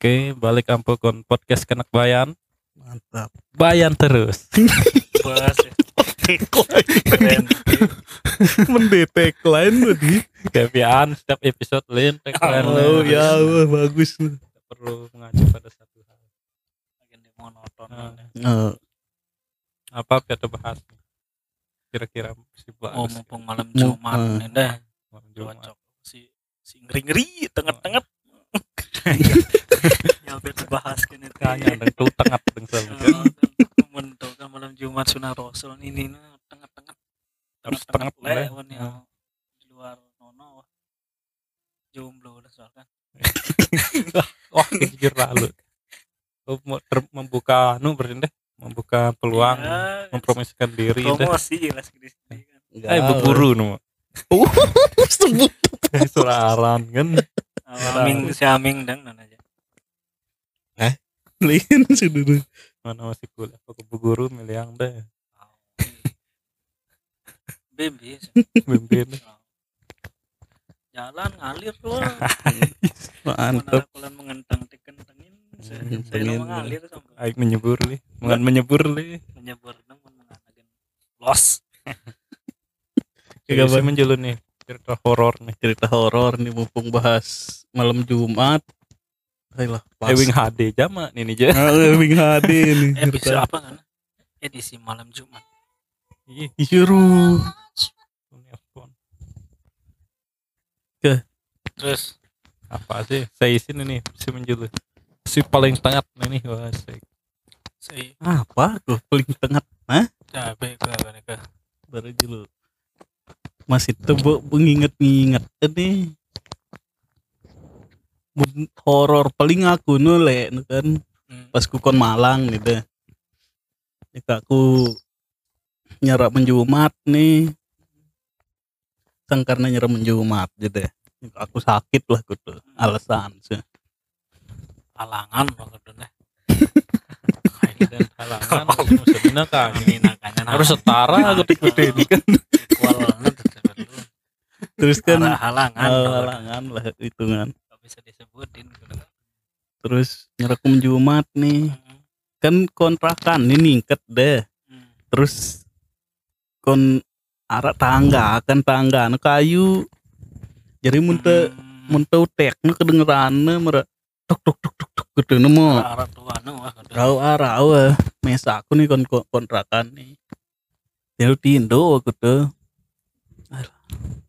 Oke, balik ampun podcast kenak bayan. Mantap. Bayan terus. Ya. Keren. Mendetek lain tadi. Kebiasaan setiap episode lain tagline Oh ya, wah, bagus. Kita perlu mengacu pada satu hal. Makin di monoton. Nah. Oh, Apa kita bahas? Kira-kira si bahas Oh mumpung malam Mu- Jumat eh. nih dah. malam Jumat. Si si ngeri ngeri tengah-tengah. Ya biar dibahas kan itu. Kayaknya dan tuh tengah teng selalu kan. Malam Jumat sunnah Rasul ini nah tengah-tengah Harus tengah lah. lewat ya. Di luar nono. Jomblo udah soalnya. Wah, kejir lalu. Oh, membuka nu berarti deh, membuka peluang, Ya, mempromosikan diri promosi segini segini kan. enggak. Eh, berburu nu. Sebut. Suraran kan. Aming si Aming dan aja. Lain sudah. Mana masih kuliah aku berguru milih yang deh. Baby. Mimpin. Jalan ngalir tuh. Mantap. Kulan mengentang dikentengin. Saya mengalir sampai Aik menyebur li, mengan menyebur li. menyebur namun mengatakan los. Kita Kagak menjulu nih cerita horor nih. cerita horor nih mumpung bahas malam Jumat. Ayolah, pas. Ewing HD jama nih nih aja. Ah, Ewing HD nih. Episode apa kan? Edisi malam Jumat. Ih, Seru. telepon. Terus Apa sih? Saya isin ini si menjulu. Si paling tengah nih nih wah asik. si Apa tuh paling tengah? Hah? cabe ke kan ke Baru dulu. Masih tebuk mengingat-ingat ini. Mun horor paling aku nolek kan Hmm. pas ku kon Malang gitu. Jika aku nyerap menjumat nih. Sang karena nyerap menjumat gitu ya. Aku sakit lah gitu. Alasan sih. halangan waktu deh. Dan halangan maksudnya kan harus setara gitu gede ini kan. Terus kan halangan. eh, halangan lah hitungan. Nggak bisa disebutin. gitu. Terus nyerap menjumat nih. Hmm. Kan kontrakan ini ningket deh. Hmm. Terus kon arah tangga kan tangga anu kayu. Jadi munte Hmm. mun tau tekno kedengeranna mere tuk tuk tuk tuk tuk gitu nemu arah tua nu wah gitu. rau arah wah mesa aku nih kon kon- kontrakan nih Jadi tindo aku tuh Alah,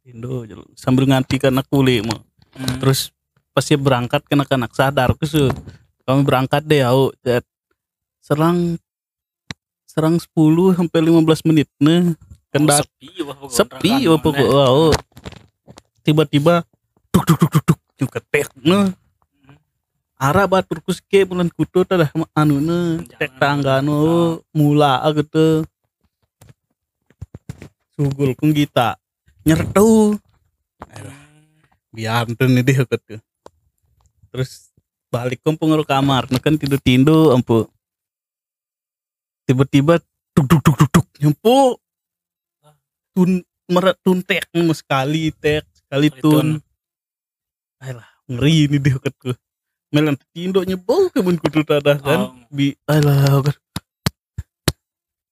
tindo sambil nganti karena kulit mah Hmm. terus pas dia berangkat kena anak sadar ke su kami berangkat deh au. Cet. serang serang 10 sampai 15 menit nih kan Oh, sepi wah pokok mana. au. tiba-tiba duk duk duk duk juga tek nah Hmm. arah batur kuske bulan kutu tada anu ne. Tek tangga nu mula gitu sugul kung kita nyertu Hmm. bianten ini gitu terus balik ke pengaruh kamar nah kan tidur tidur ampu tiba-tiba duk duk duk duk duk nyempu tun meret tun tek sekali tek sekali tun. ayolah ngeri ini dia ketku melan tindo nyebau kemun kudu tada kan Oh. bi kan.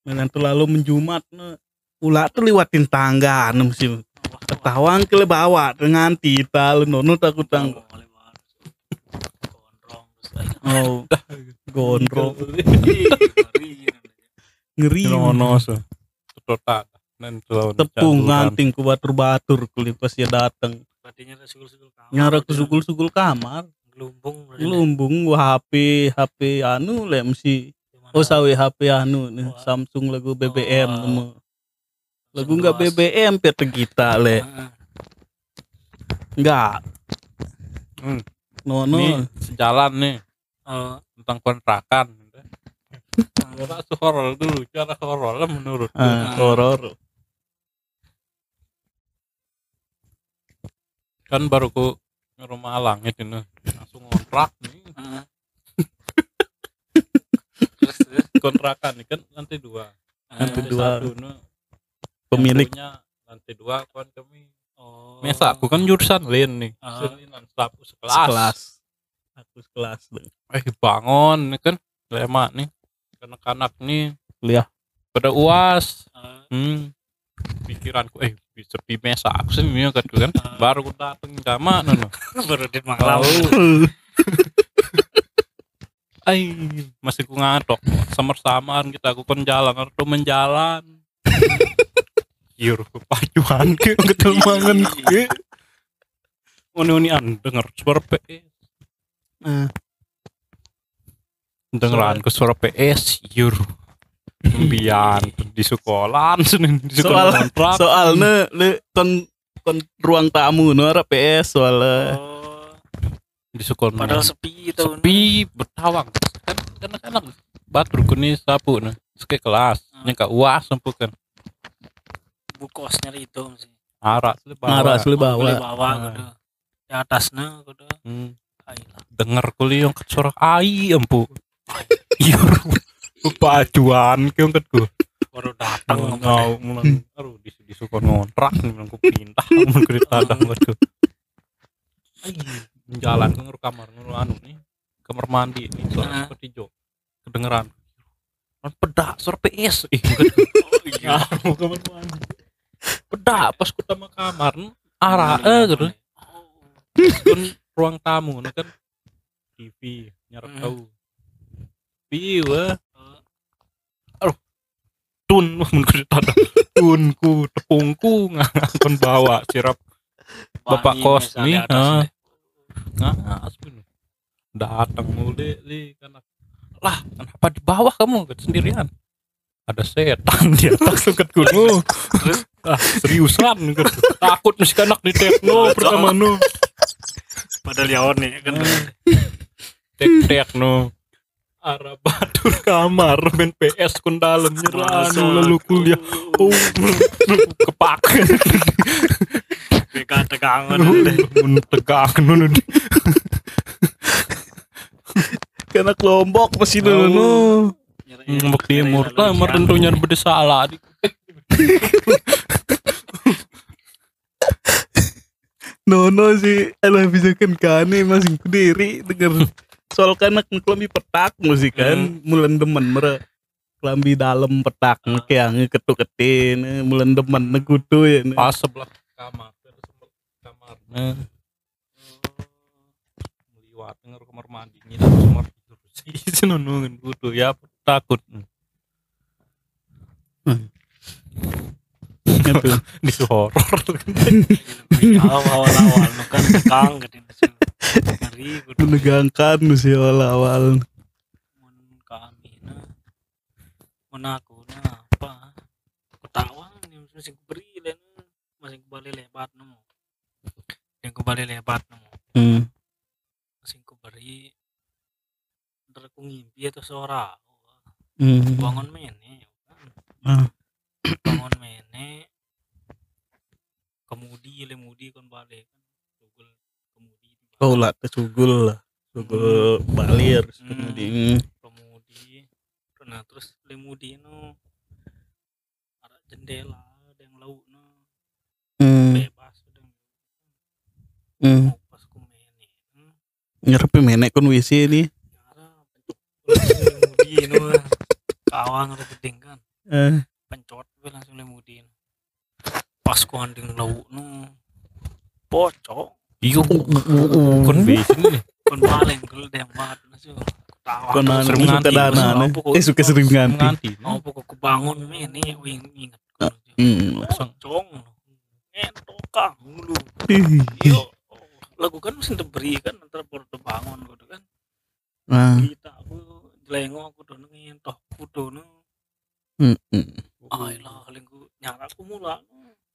melan tuh lalu menjumat nah. ulah tuh lewatin tangga sih Wah, wah. ketawang ke bawa dengan tita lu nono takut tang Oh, boleh banget. Gondrong terus kayak oh gondrong ngeri. Nono so. Tota. Tuh tepung nganting ku batur batur kulit pas dia datang Badinya ada sugul-sugul kamar. nyara ke sugul sugul kamar lumbung wah HP HP anu le mesti Gimana? oh sawe HP anu nih. Samsung lagu BBM Oh. nemu lagu luas. BBM peta kita le enggak Hmm. nono Ini sejalan nih Oh, tentang kontrakan. Cara horor dulu, cara horor menurut ah, horor kan baru ku ke rumah langit ini langsung kontrak nih. Terus terus. kontrakan nih kan lantai dua Lantai Eh, dua. satu nih, Pemilik. yang punya lantai dua kan kami Oh. Mesa aku kan jurusan lain nih Ah. Selinan sapu sekelas sekelas aku kelas tuh. Eh bangun nih kan lema nih. Anak-anak nih. Kuliah. Pada uas. Eh, hmm. Pikiranku eh bisa mesa aku sih kan kan. Baru aku dateng sama nono baru di malam. Ay masih ku ngatok samar-samar kita aku kon jalan atau menjalan. Yur, pacuan ke ketelmangan ke. Uni-unian denger suara PS. Nah. Dengeran ke suara PS, yur. Biar di sekolah, senin di sekolah Soal- kontrak. soalnya le kon kon ruang tamu no PS soalnya oh di sekolah padahal sepi itu sepi bertawang kan anak-anak batur kuni sapu nah sekali kelas Hmm. nyangka uas sempu kan bukos nyari itu sih arak sele bawa. marah asli bawa Boleh bawa Ah. di atasnya kudu Hmm. Denger kuli yang kecorak ai empu. Yur pacuan ke yang kedua baru datang mau mulan aduh di di suka ngontrak nih bilang ku pindah mun ku ditadang waduh. Jalan ke nguru kamar nguru anu nih kamar mandi Ah. suara seperti jo. Kedengeran. Kan pedak suara PS ih oh iya. Kamar mandi. Pedak pas ku tama kamar arah eh gitu. kan ruang tamu nih kan? TV nyarap tahu Piwa Aduh. Tun mun ku ditadang Tunku Tepungku Ngangkon bawa Sirap. Bapak kos nih, ah. deh. ngas bener datang mulai li kan lah kenapa di bawah kamu? Sendirian. Ada setan di atas dekat gunung. Ah seriusan kan takut si anak di tekno pertama nu padahal ya nih kan? Tek tekno arah batur kamar main PS kun dalam nyerah Masuk. lalu kuliah. Oh kepak. Beka tegangan deh mun tegang nu karena kelompok masih dulu no. Mbak timur lah, mer tentunya bersalah di Nono sih. Alah bisa kan kane masing kudiri denger soal kanak ngekelambi petak musik kan. Mulan demen mere. Kelambi dalam petak ngekang ketuk ketin mulan demen negutu ya ne. pas sebelah kamar sebelah kamar nah meliwat denger kamar mandi ngilang kamar tidur. Sih senunungin kudu ya takut Gitu. di horor awal awal nu kan tegang gitu ngeri menegangkan sih awal-awal. Mun kami na mun aku na apa? Ketawang yang masih ku beri len masih ku balik lebat nemu yang ku balik lebat nemu hmm. masih ku beri ntar aku ngimpi atau suara Hmm. bangun mene kan? Ah. bangun mene kemudi lemudi kon balik kan. Google kemudi oh lah kesugul lah. Sugul balir Hmm. kemudian kemudi. Nah terus lemudi no ada jendela ada yang lauk no hmm. bebas udah hmm. pas ku mene hmm, nyerepi menek kon WC ini lemudi no kawang udah gedeng kan. Eh. pencot gue langsung lemudi no. pas ku anding lauk no pocok. Iyo kon bisa nih kon baleng kalau deng banget ketawa. Kon sering suka nganti, dana Langsung ne. apa kok- eh suka sering ganti mau pokok kebangun ini wing ingat. Langsung cong entokang mulu Ih. yo lagu kan mesti diberi kan antara baru bangun gitu kan. Ah. kita aku jelengok aku dono ngentoh aku dono. Hmm. hmm. ay lah kalian ku nyara aku mula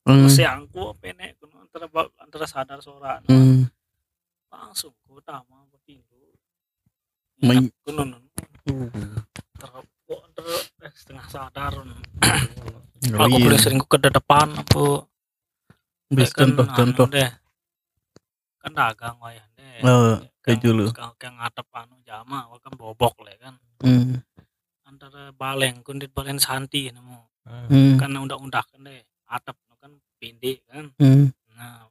Hmm. siangku penek kuno antara antara sadar soran Hmm. langsung ku tama aku Main- kuno terkepok ter setengah sadar. Ngeri aku boleh sering ku ke depan apa Bis kan contoh-contoh anu deh kan dagang wayah deh Oh, kayak Kang- dulu. kang- ngatep anu jama kan bobok le kan Hmm. antara baleng kundit balen santi nemu Hmm. kan undak-undak kan deh atap pendek kan Hmm. nah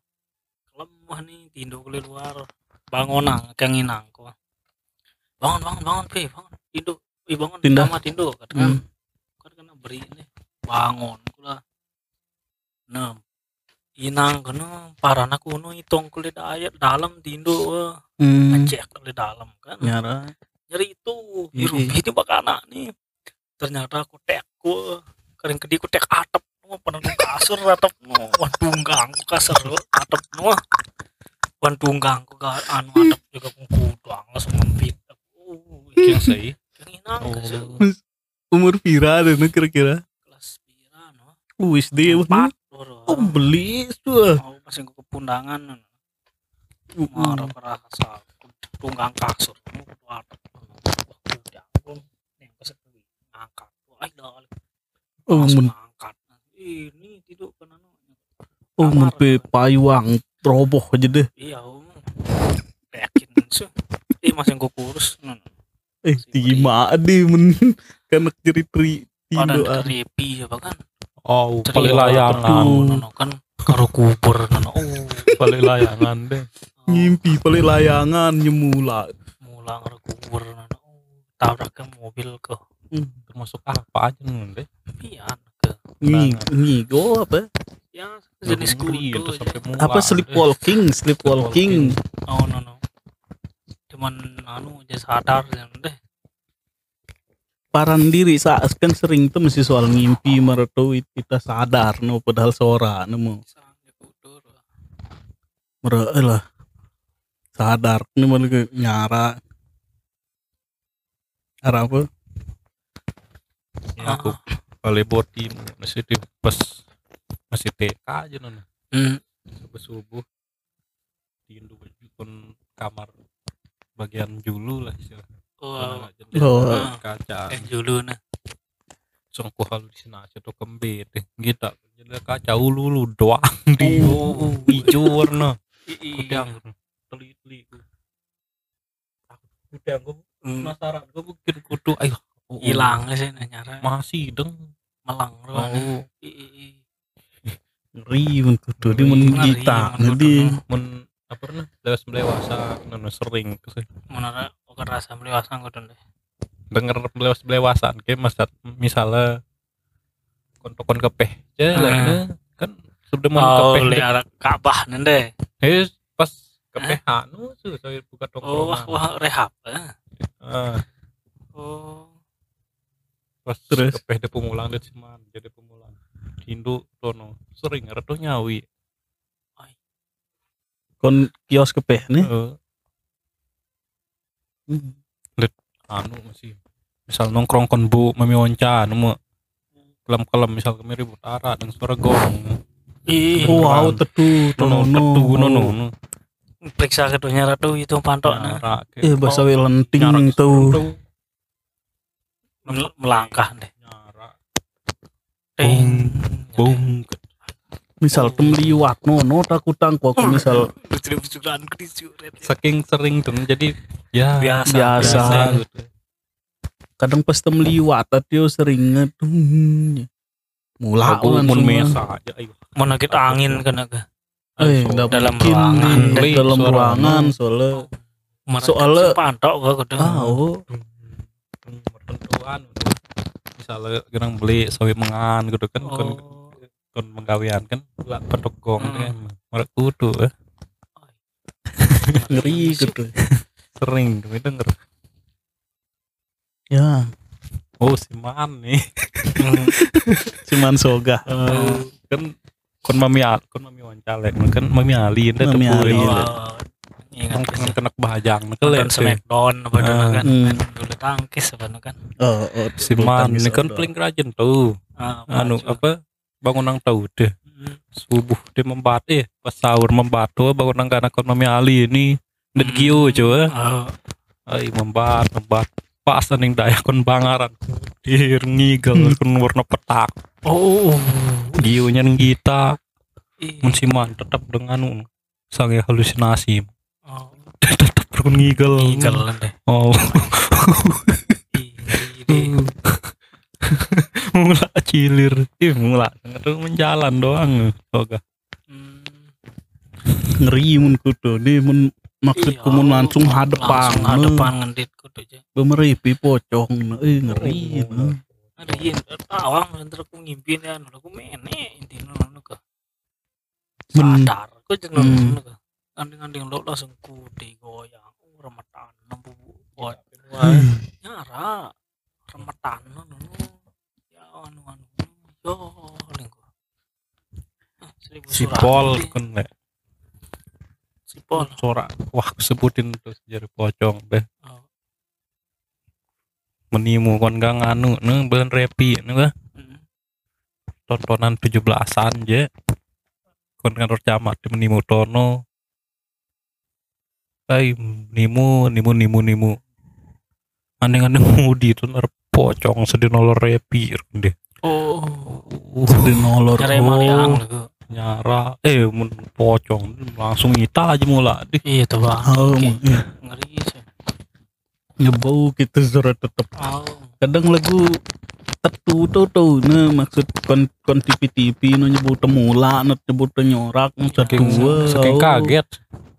kelemah nih tindo ke luar bangonang kang inang kok bangun bangun bangun pe bangun induk Ih, bangun Tindak. sama tinduk kata kan Hmm. kan kena beri nih bangun kula nah inang kena parana kuno itong kulit ayat dalam tinduk wah. Hmm. ngecek kulit dalam kan Nyara. nyari itu Iya. hirup ini bakana nih ternyata aku tek ku kering kedi ku tek atap ku kasur atap no wan tunggang ku kasur atap no wan tunggang ku anu atap juga ku kudang langsung ngempit uh Yang sih. yang inang Oh. Umur pira ada kira-kira? kelas pira no. Wis dia empat Oh beli tuh. pas ke kepundangan marah perasa tunggang kasur no. Ku atap dah Oh ini tidur kan anu oh pe payuang roboh aja deh. iya om yakin sih eh masih gue kurus non Eh tinggi mah deh men. Kan ceri tri tindo ah. creepy ya kan Oh, paling layangan. kan karo kubur nono oh Paling layangan deh. Ngimpi paling layangan nyemula. mulang karo kubur nono oh tabrak ke mobil ke Termasuk apa aja nih deh. pian ngigo apa? ya jenis mulang Apa sleepwalking, sleepwalking. oh nono cuman anu aja sadar deh. Paran diri saat kan sering tuh mesti soal ngimpi meretu kita sadar no padahal sora nemu sange kudur mere lah. Sadar ini malah ke nyara. Ara apa? Ya, aku paling boti masih di pas masih TK aja nona. hmm. Subuh subuh. Tindu pun kamar bagian julu lah istilahnya. oh Oh. kaca. eh dulu nah Songko halusinasi atau kembet gitu. Jendela kaca ulu ulu doang di Oh. hijau warna. Iya. Udang teli-teli. Aku udang gue Hmm. penasaran gue bikin kudu ayo oh, hilang sih nah, nyara masih deng melang oh. Ngeri men kudu. Di Ngeri, kita kudu, no. men apa pernah lewat belewasa nono sering ke sini menara oke rasa melewasa gue deh denger belewas belewasan kayak mas misalnya kontok kon kepeh. Ya Hmm. lah, kan sudah mau oh kepeh lihat Ka'bah nende eh pas kepeh anu tuh saya buka oh wah tongkrongan wah rehab eh. Ah, oh pas Terus? kepeh de pemulang de cuman jadi pemulang Hindu tono sering redo nyawi. Kon kios kepeh nih? Eh, anu masih misal nongkrong kon bu mami onca anu kelam kelam misal kami ribut arah dan suara gong ih wow Beneran. tetu nono tono tetu nono. periksa keduanya ratu itu pantok nah. Eh bahasa tuh. Tuh Mel- melangkah deh nyara Ting. bung misal tem liwat nono takutan kok aku misal Lucu-lucuan kedisuret. saking sering tuh jadi ya Biasa. Biasa. gitu. kadang pas tem liwat tadi yo sering ngedung mula aku mun mesa Mau nakit angin kena ke. eh dalam ruangan dalam ruangan soalnya Mereka Soalnya- pantok gua kudu. ah oh tertentuan misalnya kita beli sawi mengan gitu kan kon Oh. kon menggawean kan lah pedok gong Hmm. kan mereka kudu eh. ngeri gitu sering kami denger ya oh si man nih Hmm. cuman soga Eh, kan kon mami kon mami wancalek kan mami ali Mami Ali, ya. Oh, Ingat kan bisa. kena bahajang kelek sih Smackdown apa dulu Ah. kan. Hmm. Kan Dulu tangkis apa kan. oh, oh si man ini kan paling rajin tuh Ah, anu apa bangun nang tahu deh Hmm. subuh dia membat eh pas sahur membat tuh bangun nang kana kon mami ali ini dan Hmm. giu coba Oh, ay membat membat pas ning daya kon bangaran dir ngigel kon warna petak Oh. giunya ning kita Ih. mun si man tetap dengan sange halusinasi Oh. kon ngigel Ngigel deh. oh Ih, ngeri deh. mula cilir ih mula itu menjalan doang Oga. Hmm. ngeri mun kudu di mun maksudku Iya, mun langsung hadepan langsung hadepan ngendit kudu aja bemeripi pocong eh ngeri nah. ngeriin tawang ntar aku ngimpin ya aku mene intinya sadar aku jeneng Hmm. Anding-anding lo langsung ku digoyang Oh, remetan nembu buat Hmm. nyara remetan anu ya anu anu yo lingku Ah, seribu si surat. Pol nanti. kan le si pol suara wah sebutin terus jadi pocong deh Oh. menimu kon gak nganu nih ben repi nih bah Mm. tontonan 17-an je kon kantor camat menimu tono ay nimu nimu nimu nimu. Aneh aneh mudi itu ner pocong sedih nolor repi deh. Oh. Di nolor oh. lho nyara eh mun pocong langsung ita aja mula deh. Iya tuh bang Oh, Oke. iya. ngeri sih. Ngebau gitu surat tetep. Oh kadang lagu tetu tuh tuh nah maksud kon kon tipi tipi no nyebut temula no nyebut nyorak no saking dua saking kaget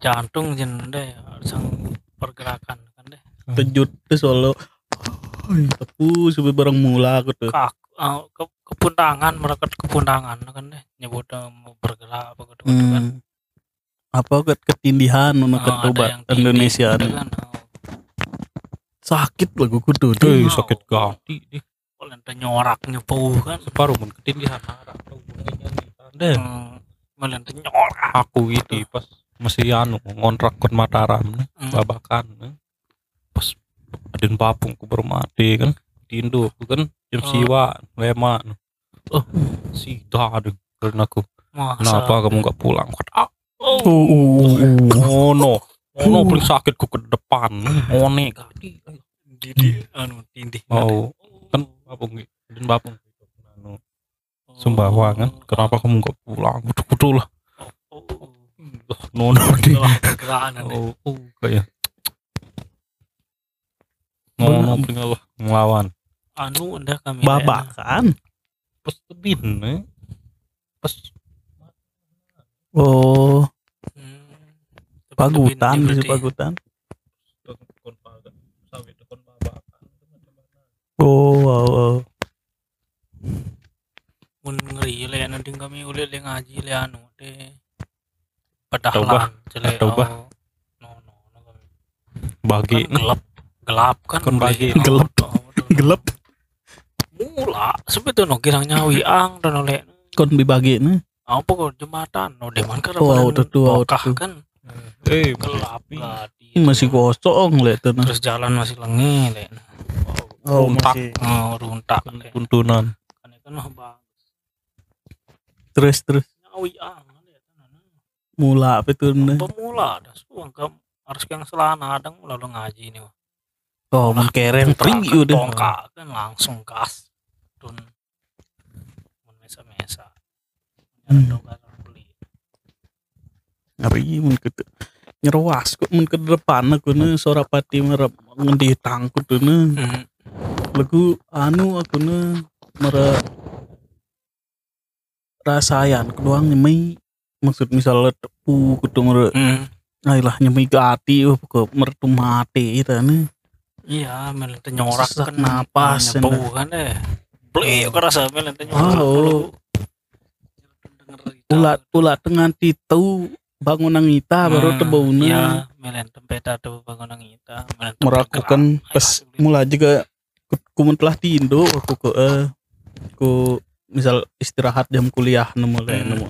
jantung jen deh sang pergerakan kan deh. Tejut tuh solo tepu sampai barang mula aku tuh. Kak ah, ke, kepuntangan mereka kepuntangan kan deh. Nyebut eh, mau bergerak apa gitu kan. Hmm. apa ket ketindihan no Oh, Indonesia kan oh, sakit lagu kudu Tuh, tuh sakit gati deh. Teh nyorak nyepuh kan. Separuh mun ketindihan deh. Hmm, malah nyorak. Aku itu pas masih anu ngontrak kon Mataram Hmm. babakan nih. pas adin papung ku baru mati kan? Tindo aku kan? Jam Oh. siwa lema oh. Si ada karena aku. Kenapa kamu nggak pulang? Ah oh, oh, oh, oh. oh no oh. no paling sakit ku ke depan oh nih gati Didi, anu tindih oh. kan papung adin papung anu Sumbawa kan? Kenapa kamu nggak pulang? Betul betul lah oh, no no deh Wah, pergerakan deh oh, oh kayak ngomong tinggal lah ngelawan. Anu udah kami babakan? Pas tebin nih pas oh. Hmm. pagutan di Berarti- pagutan. Oh wow, wow. mun ngeri le nanti kami ulit le ngaji le anu de Taubah. pedahlan jelek Taubah. oh. no no no bagi kan gelap gelap kan Kon mulai. bagi. Oh, Gelap. gelap mula sebetulnya no kirang nyawi ang dan oleh kon dibagi nih apa kok jembatan no deman kan Wow, tetu, wow, bokah tetu. kan eh gelap gadi. masih kosong nah. terus jalan masih lengi le oh runtak. masih oh runtak tuntunan kan itu noh bang terus terus nyawi ang mula apa tuh nah. pemula ada suang kam harus yang selana ada lalu ngaji nih oh mengkereng Putra tri kan udah. tongkak kan langsung kas tun. Mesa mesa Hmm. beli. Ngeri mun gitu nyeruas kok mun ke depan aku nih sorapati merep ngendi tangku tuh nih Hmm. lagu anu aku nih mere rasayan keduang nyemai maksud misalnya tepu mere Hmm. ayolah nyemai ke hati oh ke mertu mati itu nih iya melente nyorak Sesak kan napas, bau kan deh beli aku rasa melente nyorak Oh. Ulat ulat dengan titu bangunan kita baru Hmm, tebauna iya melente peta tuh bangunan kita merakukan pas beli. mulai juga ku- kumun telah tindo aku ke eh ku misal istirahat jam kuliah nemu Hmm. nemu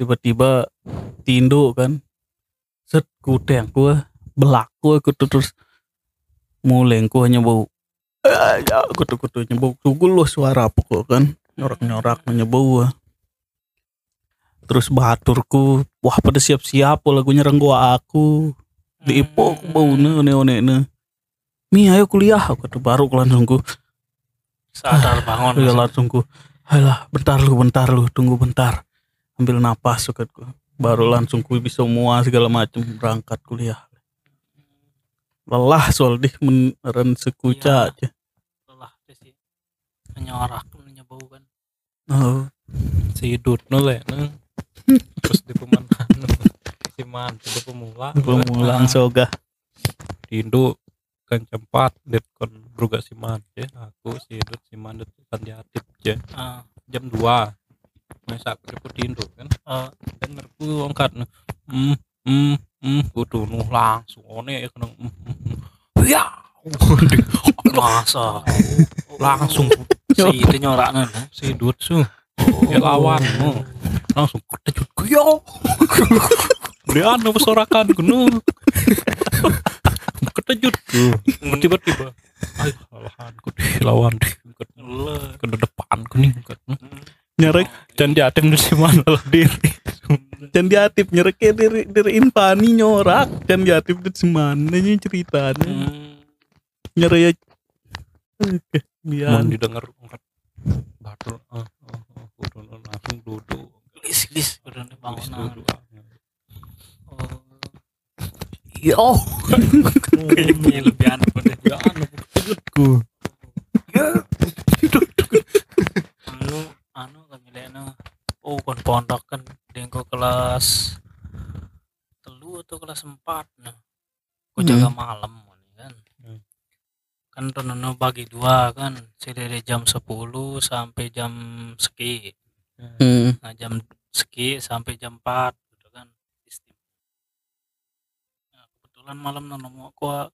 tiba-tiba tindo kan. Set ku teng ku belaku aku tuh terus mulai ku hanya bau eh ya kutu kutu nyebau tugul loh suara pokok kan. Nyorak nyorak nyebau ah. terus baturku wah pada siap-siap lagu nyerang gua aku. Di ipo aku bau ne ne ne ne. Mi ayo kuliah aku tuh baru aku langsung ku. Sadar bangun ya langsung ku. Ayolah bentar lu bentar lu tunggu bentar ambil napas sukatku baru langsung ku bisa semua segala macam berangkat kuliah. Lelah soal dih meren sekuca Iya. aja. lelah sih. Menyorak menyebau kan oh. si dut no le no. terus di pemandangan si siman itu pemula Pemulang soga. di Indo kan cempat dit kon bruga siman ya. Aku si Dut siman Dut kan diatip ya. Ah, jam 2 masa aku di Indo kan? Ah, denger ku angkat hmm hmm hmm kudu nu langsung. One kena hmm, hmm, hmm. ya masa? Langsung. Si itu nyoraknya nah. si Dut su. Ya lawan nu. Langsung kejut ku yo. Beli anu pesorakan ku nu. Kejut tiba-tiba ay alahan ku Lah. ke depan ku nih Nyerek. Dan diatim di mana lah diri. Dan diatip nyereknya dari dari Infani nyorak. Dan diatip di semana nih ceritanya? Hmm. nyerek mau biar. Didengar angkat batur ah ah ah, nu langsung duduk. Lis, lis, udah bangunan. Oh, yo. Kayaknya lebih aneh pada ya anu kejutku anu anu kami lena oh pondok kan dengko kelas telu atau kelas empat nah ku jaga malam kan Hmm. kan tonono bagi dua kan dari jam 10 sampai jam seki hmm. nah jam seki sampai jam 4 gitu kan. Nah, kebetulan malam nemu aku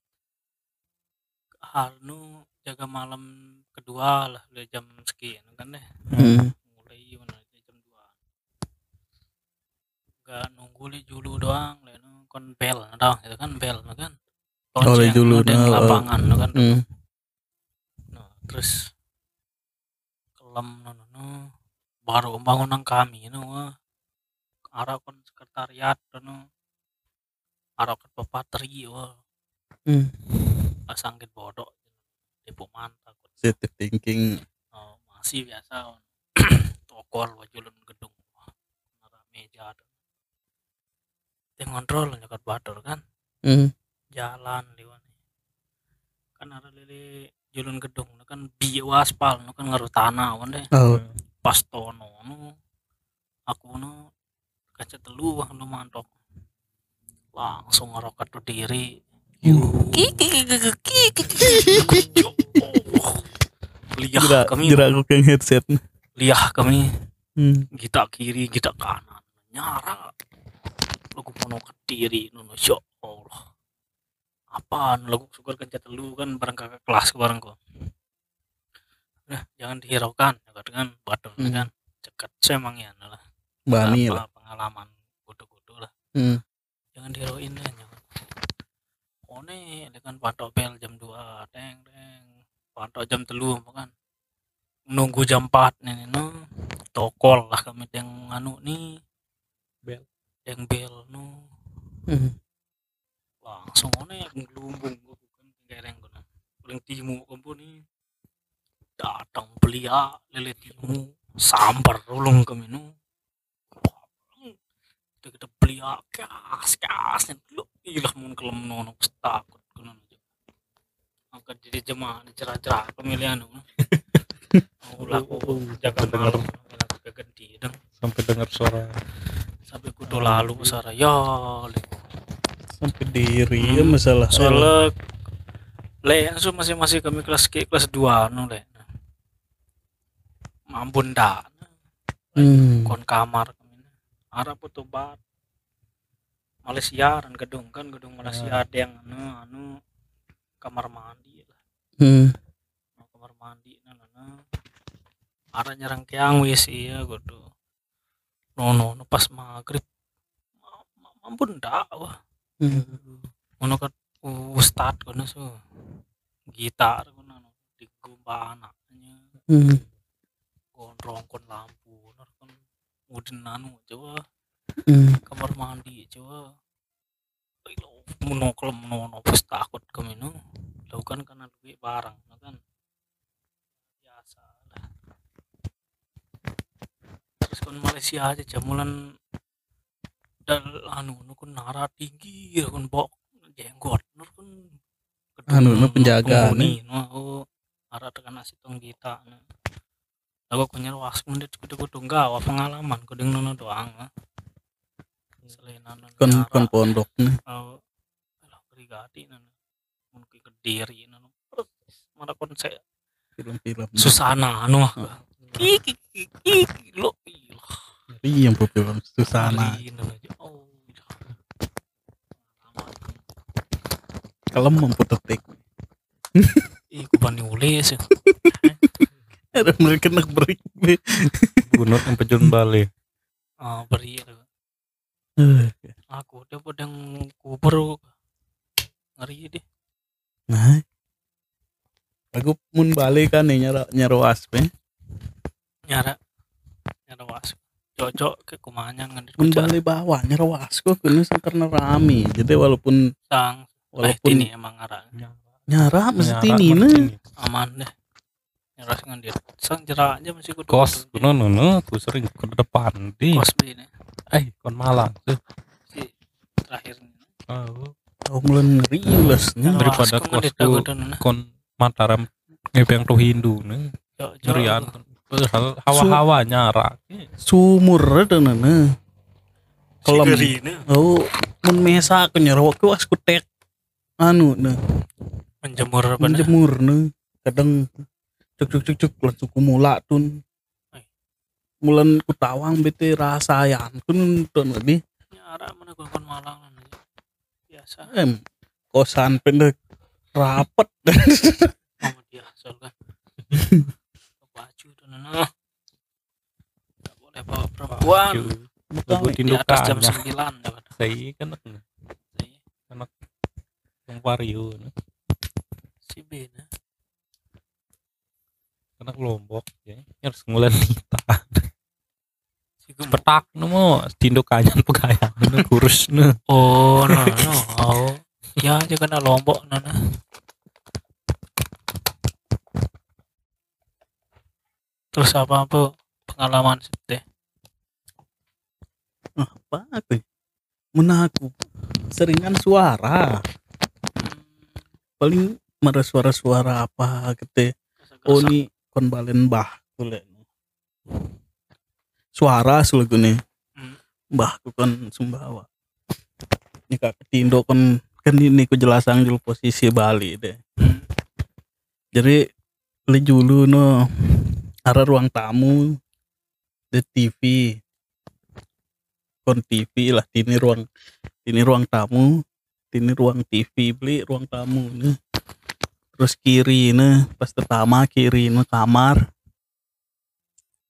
anu jaga malam kedua lah dari jam seki kan deh Hmm. mulai mana dari jam 2 nggak nunggu li dulu doang lalu kon bel dong itu kan bel nah kan Oh, Lonceng, dulu, lonceng nah, oh. lapangan nah kan Hmm. Nah, terus kelem no, no, no. baru bangunan kami no arah kon sekretariat no arah ke pepatri wah Hmm. sangkit bodoh depo mantap positive thinking oh, masih biasa tokol wajulun gedung wah arah Dia ngontrol nyekat batur kan hmm. jalan di mana kan ada lele julun gedung kan biu aspal kan ngaruh tanah kan deh oh pas tono nu aku nu kaca telu wah nu mantok langsung ngeroket tuh diri liah jerak kami jerak aku yang headset liah kami hmm. kita kiri kita kanan nyara lagu pono ke diri nu ya Allah. Apaan lagu syukur kencet telu kan bareng kakak kelas bareng kok nah jangan dihiraukan ya dengan badan Hmm. kan? Cekat semangnya lah. Bani apa lah. pengalaman kudu-kudu lah. Hmm. jangan dihirauin deh jangan. One dengan patok bel jam 2 teng teng. Patok jam telu kan? Nunggu jam 4 nih no tokol lah kami yang anu nih. Bel. Yang bel no. Hmm. langsung one ngelumbung gua bukan kereng kono paling timu kamu nih datang belia lele timu. Sambar ulung kami nu kita kita belia kas kas lu ilah mun kelem nono takut aja. Angkat jadi jemaah cerah cerah pemilihan nu ulah aku jaga Dengar. malam sampai dengar suara sampai kudu lalu sara ya le. sampai diri ya Hmm. masalah soalnya le so masih masih kami kelas ke kelas dua nu le mampun dah hmm. kon kamar kami arah putu bat Malaysia dan gedung kan gedung Malaysia ada yang anu anu kamar mandi lah Hmm. Kamar mandi nah, nah, nah. arah nyerang keang wis iya gitu no no, no pas maghrib. Ma- ma- mampun dah wah. Hmm. ono kan ustad kono su gitar kono anu digumpa anaknya. Hmm. gondrong kon lampu ntar kan. Udin anu coba. Hmm. kamar mandi coba. Ilo, monokel mono pas takut kami tahu kan karena duit barang no kan biasa lah terus kon Malaysia aja jamulan dan anu nu kan nara tinggi ya kan bok jenggot nu kan Anu, nu penjaga, penghuni nu oh nara tekan nasi tong kita nu aku punya was menit kudu kudu wah pengalaman kudu nono doang ah. selain anu kon kon pondok nih au alah brigadi nanu mun ke kediri nanu persis mana kon saya film-film susana anu aku iki iki iki lo iya po film susana oh kalau mau detik ih kubani ule sih ada mereka nak break be. Gunung yang pejun balik. ah beri itu. Eh, aku udah pedang kubur ngeri deh. Nah. Aku mun balik kan nih nyara nyara aspe nyara nyara was cocok ke kumanya balik bawah nyara wasko kena karena rame. Jadi walaupun sang eh walaupun ini emang ngarang nyara mesti Nyara, ini mesti nih aman deh. Nyara ngandir sang jerak aja masih kudu Kos, kudu- no no no, aku sering ke depan di. kos B nih Eh, kon Malang tuh. si terakhir Oh, oh mulai ngeri lesnya Daripada was, kok nah. kon Mataram ngepeng tuh Hindu nih. Ngerian. Padahal hawa-hawa nyara. sumur nana geri, nah. oh mun mesa aku nyara waktu was kutek. Anu nah menjemur apa menjemur nih kadang cuk cuk cuk cuk langsung kumula tun Ay. mulan kutawang bete rasayan kun tun lebih nyara mana gua kon malang nah. biasa. Em kosan pendek. Rapet. Mama dia asal kan. baju tuh nana. Gak boleh bawa perempuan di atas jam tindukannya. 9 kan. Saya yang vario. Si B nah. Karena Lombok ya. Harus ngulan nita. Petak nemo tindukannya pegayang nu kurus nu. Oh, no, no. Oh. Ya, kena lombok nana. Terus apa apa pengalaman sih apa aku menaku. Seringan suara. Paling mara suara-suara apa gitu oh ini kon balen bah kule suara sulagu nih Hmm. mbah ku kon sumbawa. Ini kak ketindo kon kan ini ku jelasang dulu posisi Bali deh. Hmm. jadi li dulu no ada ruang tamu di TV kon TV lah ini ruang ini ruang tamu ini ruang TV beli ruang tamu nih terus kiri nih pas pertama kiri nih kamar.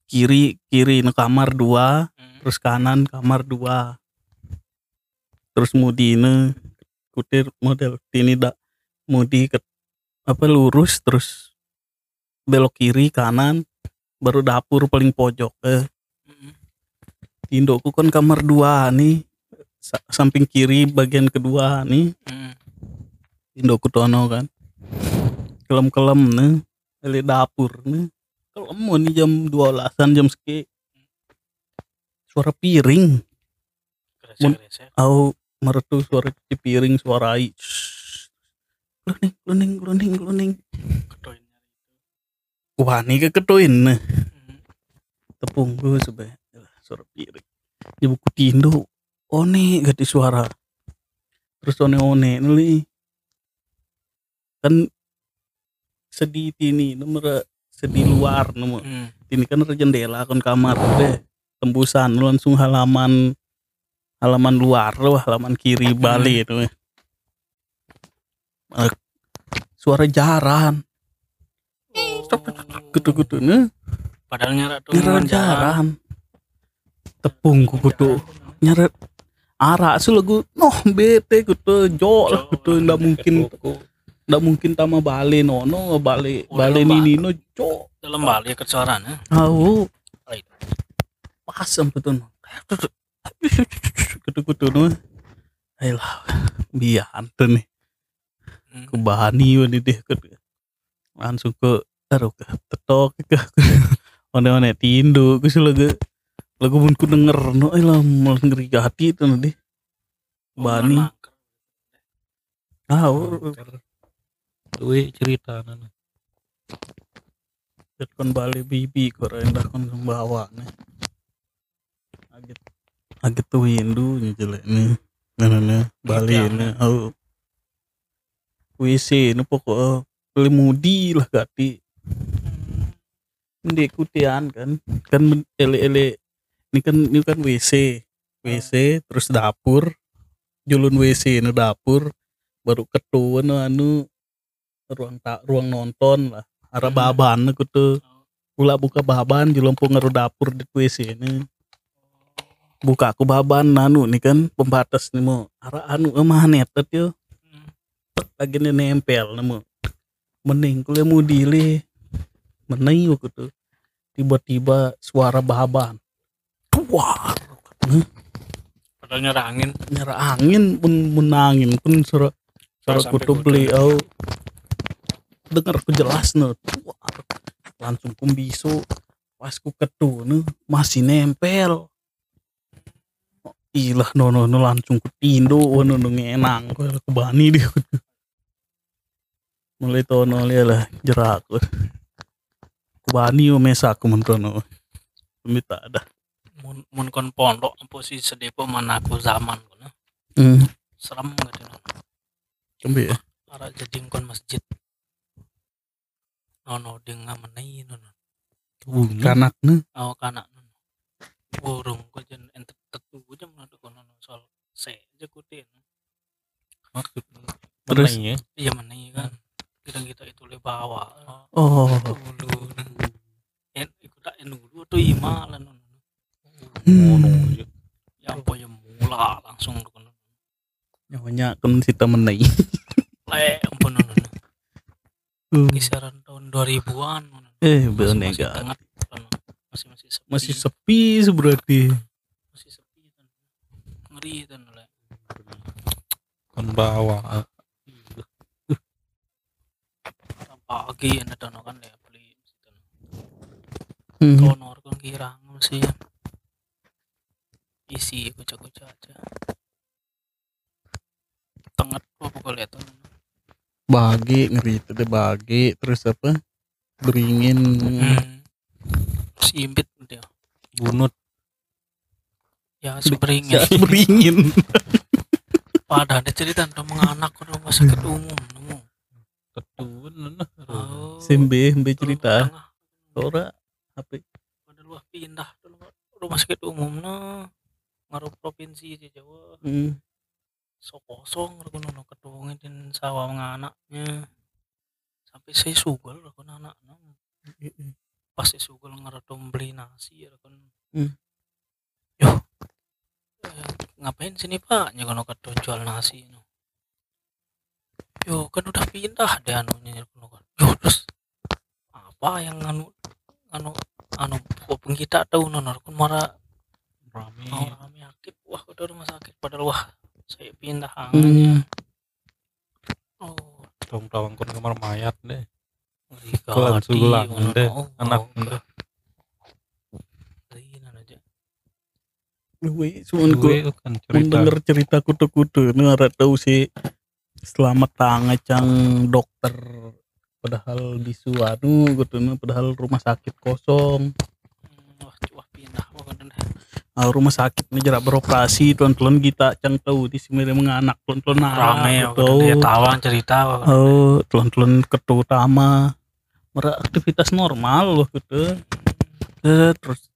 Kiri kiri nih kamar dua Hmm. terus kanan kamar dua. Terus mudi nih kutir model ini dak mudi ke apa lurus terus belok kiri kanan baru dapur paling pojok eh. Hmm. indokku kan kamar dua nih Sa- samping kiri bagian kedua nih. Hmm. indokku tono kan kelem kelem nih dari dapur nih. Mau nih jam dua belasan jam seki. Suara piring. Au meretu suara cuci piring suara ai kluning kluning kluning kluning Kedoin. Wah nih keketuin nih Hmm. tepung gue sebenarnya suara piring. Di buku tindo one gak di suara. Terus one one nih kan sedih ini nomor sedih luar nomor. Hmm. ini kan jendela kan kamar deh tembusan langsung halaman halaman luar loh halaman kiri Bali itu Eh, suara jaran gitu gitu nih Padahal nyara tuh jaran dengan jaran. jaran tepung kudu nyaret arak sih lagu noh bete gitu jol gitu ndak mungkin ndak mungkin tama bale nono bale lomba. nini no jo Dalam balik ke suara nah. tahu pasam betul gitu gitu no ayolah biar tuh nih ke Bani wani deh langsung ke taruh ke tetok ke one one tindo ke sih lagu lagu pun ku denger no eh lah malah ngeri hati itu nanti Bani Mangker. tahu Duit cerita nana. kon balik bibi kok rendah kon bawa nih Kaget. agak tuh Hindu jelek nih nah nah Bali Iya. nih oh WC ini pokok beli mudi lah gati Ndek kutian kan. Kan men- ele-ele ini kan ini kan WC WC terus dapur. Julun WC ini dapur. Baru ketua no anu ruang tak ruang nonton lah. Arah Hmm. baban aku tuh Ula buka baban julun ngaruh dapur di WC ini. Buka aku baban anu nih kan pembatas nih mau arah anu emah netet yo. Lagi nih nempel nemu mending kuliah mau dile mening aku tuh tiba-tiba suara baban tuar padahal nyerah angin. Nyerah angin pun menangin pun suara suara kutu beliau. Dengar aku jelas no tuar langsung kumbisu pas ku ketu no, masih nempel. Oh, ilah no no no langsung ku tindo no no ngenang ko aku bani dia. Mulai tono lah jerak ku bani yo mesa aku mentono Demi tak ada. Mun mun kon pondok apa sih sedepo mana aku zaman kono hmm. serem gitu Kembi ya? Arah jadi kon masjid. Nono dengan menai nono kanak nih awak kanak nono burung ko jen ente tetu jam nono kono soal se aja kutin maksud? Terus? menanya iya menai kan kita kita itu le bawa oh. dulu en ikut tak en dulu tuh ima lah nono ngono hmm. ya. apa ya mula langsung kono nyonya kan kita menai le ampun nono Hmm. kisaran tahun 2000-an nono. eh tengah kono. masih masih sepi. Masih sepi seberarti. Masih sepi kan ngeri kan le. Kon bawa pagi anda dono kan ya beli situ. hmm. donor kan kirang sih isi kuca-kuca aja. Tengah apa pokoknya lihat bagi ngeri itu deh bagi. Terus apa? Beringin. Hmm. si imbit dia bunut. Ya seberingin Ya, beringin. Pada ada cerita tentang menganak ke rumah sakit umum ketun oh. Sembe sembe cerita. ora apa pada luah pindah rumah sakit umum nah. Ngaruh provinsi di Jawa. Hmm. so kosong aku nono ketungin dan sawah anaknya. Sampai saya sugel aku anak pas saya sugel ngeredom beli nasi ya kan Hmm. yo eh, ngapain sini pak? Ya kono kedon jual nasi no. Yo kan udah pindah deh anunya yo terus apa yang anu anu anu kuping kita tahu nono kan marah. Rame. Mau rame aktif wah udah rumah sakit. Padahal wah saya pindah angannya Hmm. oh. Tong tawang kon kamar mayat deh. Kelan ngono, deh, oh, anak oh, deh. Gue cuman gue kan cerita. mendengar cerita kutu-kutu ini ada tahu sih selamat tangan cang dokter. Padahal di suatu gitu padahal rumah sakit kosong. Wah wah pindah pokoknya deh. Ah, rumah sakit ini jarak beroperasi tuan-tuan kita cang tahu di sini menganak tuan-tuan rame gitu dia tawang cerita oh tuan-tuan ketua utama. Aktivitas normal loh gitu. Eh, terus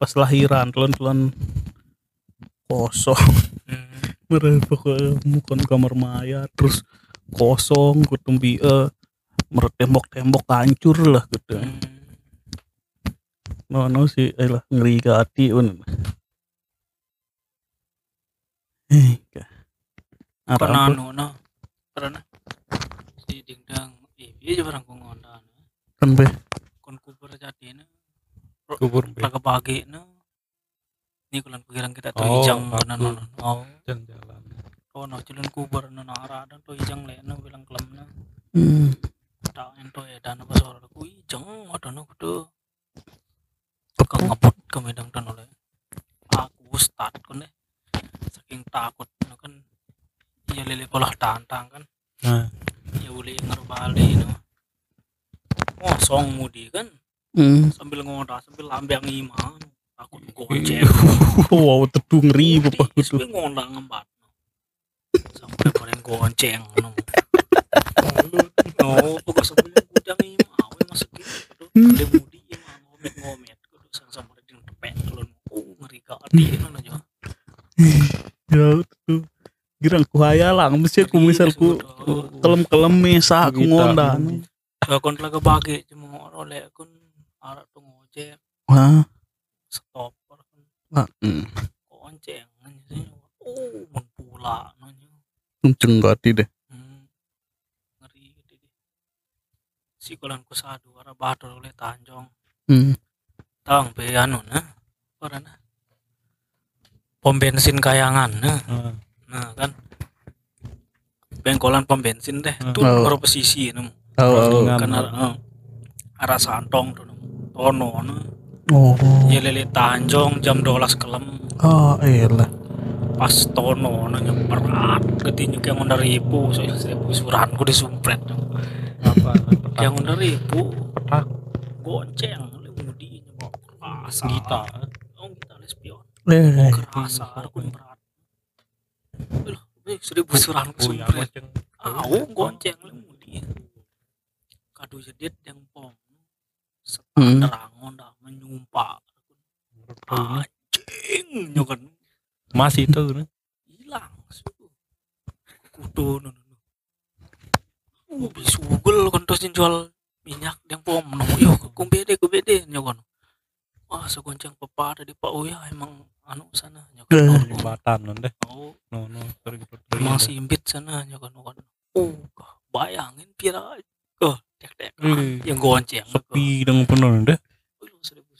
pas lahiran tuan-tuan kosong. Hmm, mereka pokoknya bukan kamar mayat terus kosong kutumbi eh mereka tembok-tembok hancur lah gitu. Hmm. no no sih eh lah ngeri ke hati un eh pernah anu no pernah. Si dingdang iya aja barang kongondan kan be? Kon kubur jadi no kubur be. Laga pagi no ini kulan pikiran kita tuh Oh, ijang aku. no no no oh. Jalan oh no cilun kubur no no arah dan tuh ijang le no bilang kelam no hmm. tak ento ya dan apa suara ku ijang ada no kudu kang ngebut ke medang dan oleh aku start kan deh saking takut no kan. Iya lele kolah tantang kan. Nah. Ya uli ngaruh bali no kosong mudi kan. Hmm. sambil ngoda sambil lambiang iman takut goceng wow teduh ngeri bapak kudu ngondang ngembat sampai paling gonceng no no pokok sebelum kujang ini mau masuk gitu ada mudi yang ngomet ngomet kudu sang sama di tepek kalau oh ngeri kali no aja ya teduh girang ku hayalang mesti aku misal ku kelem kelem mesa aku Kita. ngondan ya kon bagi cuma oleh kun arah tuh ngojek. Wah ah, hmm. gonceng sih oh pula nanya kenceng gati deh. Hmm. ngeri gitu deh si kolan ku sadu arah batur oleh tanjong. Hmm. tang pe anu nah karena pom bensin kayangan nah, Ah, nah kan. Bengkolan pom bensin deh. Hmm. tuh Oh. berapa sisi nemu. Oh, oh. Kan arah eh, arah santong tuh tono nah oh. ya lele tanjong jam 12 kelem oh elah. Pas tono nanya berat ketinjuk yang under ribu so seribu suranku disumpret. Apa? Yang under ribu petak gonceng. Lu mudi nyoba kerasa gita. Oh kita lespion eh kerasa aku berat. Eh, seribu suranku oh ya sumpret au gonceng lu mudi kado jedit yang pom setandang onda menyumpah. Anjing nyokan masih itu nah. hilang suku kudu nu nu uh bisugel kan terus jual minyak yang pom no yo ku bede ku bede nyokan wah segonceng pepada di pak oh ya emang anu sana nyokan Eh. oh, jembatan non deh. Oh. No no gitu emang simbit sana nyokan oh kah, bayangin pira oh tek tek. Yang gonceng sepi dengan penuh deh Udah, seribu seribu sumpret jam udah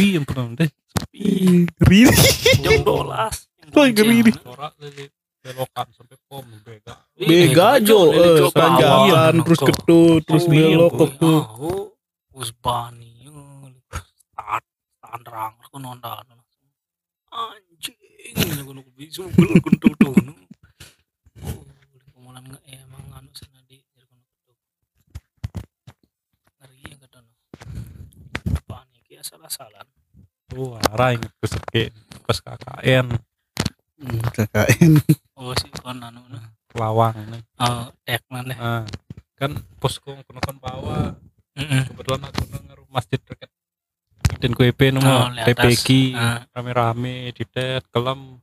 sepi yang penuh deh Riri jam dolas. Sorak lele belokan sampai pom bega Bega eh, jo terus kok. ketut terus belok iya, kok tuh. Oh, Usbani. Tat, tandrang aku nonton. Anjing, aku nu bisu gel kuntu tuh. Kumulan nggak emang anu sana di jadi kono kudu. Ngeri ya kata nu. Panik salah-salah. tuh arah inget ke seke pas KKN Hmm, KKN. Oh, si kon anu nu. lawang nih Oh, tek mana? ah kan posko kono kan bawa kebetulan aku denger masjid dekat dan nama di atas. TPG rame-rame di tet kelam.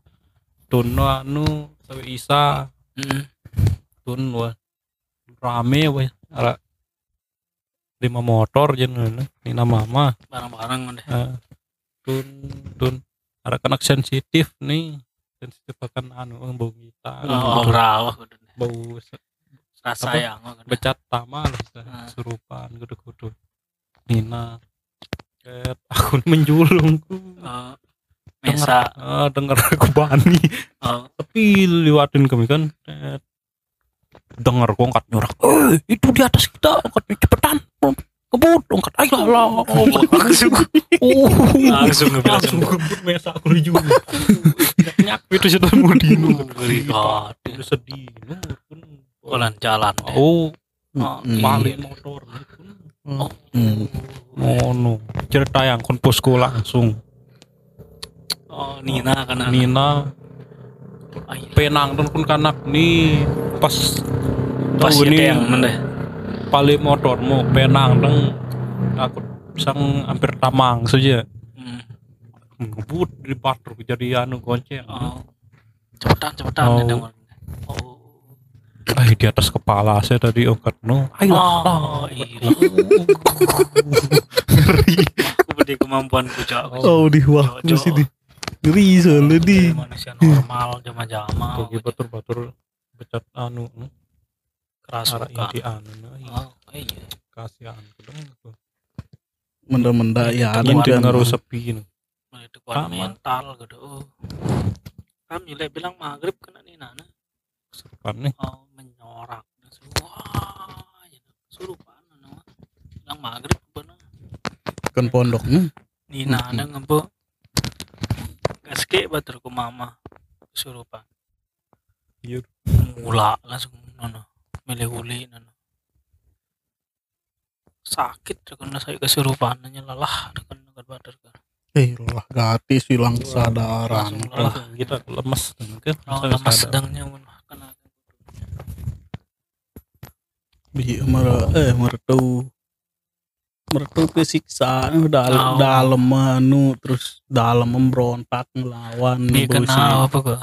Tuno anu sawi isa. Wah. Rame wah ara lima motor jen ini mama. Barang-barang deh. Tun tun. Ada kanak sensitif nih. Sensitif akan anu bau kita Oh, rawa kudu. bau Rasa yang kudu. becat tama lah Ah. surupan kudu-kudu. Nina. Ket, aku menjulungku. Oh, Mesa. ah, dengar aku bani. Oh, tapi lewatin kami kan. Tet. Dengar kok angkat nyorak. Eh itu di atas kita angkat cepetan. Kebut angkat. Ayo lah langsung. Oh. Langsung ngebut langsung. kebut mesa aku di juga nyak itu sudah mau banget. udah sedih. Jalan jalan. oh. Oh, Hmm. balik motor. Oh, oh. No cerita yang kon posko langsung. Oh, Nina anak. Nina penang kun kanak nih pas pas yang mana? balik motormu penang deng aku sang hampir tamang saja Hmm. ngebut di patruk jadi anu gonceng Oh. Cepetan cepetan Oh. Oh. ah di atas kepala saya tadi angkat no ayo Oh, iya. Kemampuanku cak. Oh di Jo, jo. sini. Ngeri soalnya di. Jadi manusia normal jama-jama. Bagi batur-batur becat anu Kerasukan. inti anu. Iya, Oh, iya. kasihan kedeng tuh Menda-menda ya jadi kan. ngaruh sepi kuat Sama. mental gitu. Oh. Kami lihat bilang maghrib kena nih nana. kesurupan nih Oh, menyorak. Wah, ya, kesurupan nana. Bilang maghrib bener. Kan pondoknya. Nina ada ngebuk gaske batur ku mama kesurupan Iya. mula langsung nono milih uli nono. Sakit karena saya kesurupan nanya lelah bukan badar kan eh lah gratis hilang kesadaran langsung Lah, lah kita lemes kan oh lemas sedangnya kan bi mer eh mertu mertu kesiksa dalam Oh. dalam manu terus dalam memberontak ngelawan dia bos kena apa kok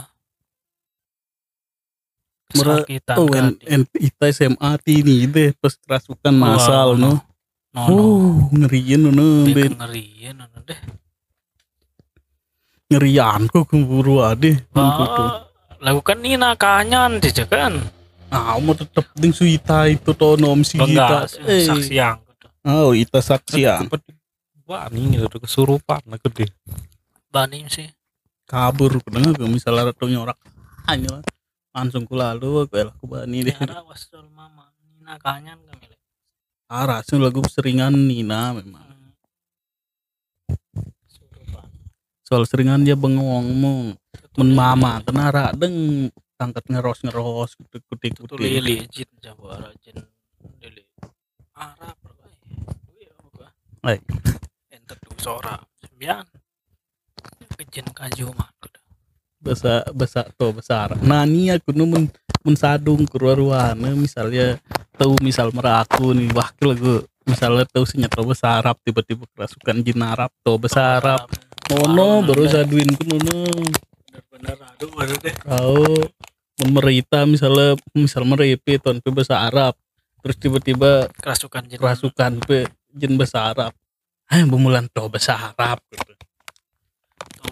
Mer- kesakitan Oh, en, en ita SMA tini deh pas kerasukan masal no. no. No Oh, ngeriin no, dia bet ngerian no deh. Ngerian kok keburu ade. Ah, lakukan Nina kanyan dia kan Ah, mau tetep ding suita itu to nom si enggak ita. Eh, saksi yang Oh, ita saksi ya. wah ini gitu kesurupan aku deh banim sih Kabur kena ke misalnya ratu nyorak hanya langsung ku lalu aku elah ku bani deh. Tiara wasol mama Nina kanyan kami le. Ah, rasul lagu seringan Nina memang. Surupan. Soal seringan dia bengong mu. Men mama kena rak deng tangkat ngeros ngeros kutik kutik kutik. lili jin jawa jin lili. Arab buka. Baik. Enter tu sora. Sembian. Kejen kaju mah. bahasa bahasa to besar nani aku nu men, men sadung keluar ruana misalnya tahu misal meraku nih wakil aku misalnya tahu senyata bahasa Arab tiba-tiba kerasukan jin Arab to bahasa Arab oh no baru saduin ku nono Bener-bener aduh baru deh. tahu men merita misalnya misal merepe ton pe bahasa Arab terus tiba-tiba Kerasukan jin. kerasukan pe jin bahasa Arab. Ah bemulan to bahasa Arab gitu.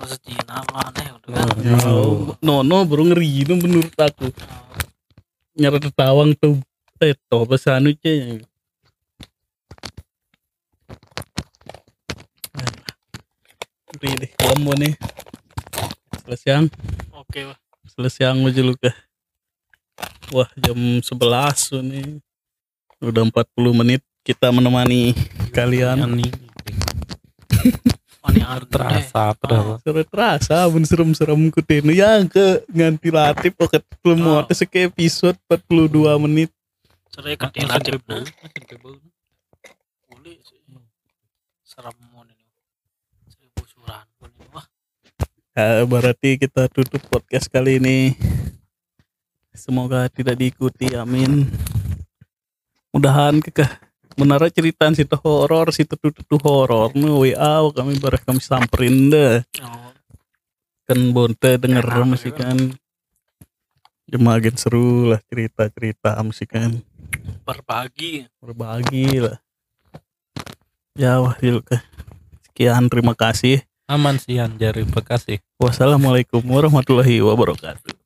Sejina apa aneh udah kan. Oh, nono baru ngeri no menurut aku. Nyara tertawang tuh eh to bahasa anu ce Ngeri deh kamu nih. Selesai Oke wah. selesai mau luka wah jam 11 nih. Udah 40 menit kita menemani kalian ada terasa padahal Seret terasa bun serem-serem ku tenu yang ke nganti latih poket lemu Oh. oh. seke episode 42 menit Cerai makin bau. Boleh sih. Serem mon ini. Saya busuran pun ini. Wah, Ya, berarti kita tutup podcast kali ini. Semoga tidak diikuti, amin. Mudahan kekeh menara cerita situ horor, situ tutup horor. Nu WA kami bareng kami samperin deh. oh, Kan bonte denger Enak, musik kan. Jemagen seru lah cerita-cerita musik kan. berbagi. Berbagi lah. Ya wah Yulka. Sekian terima kasih. aman sih Anjari Bekasi Wassalamualaikum warahmatullahi wabarakatuh.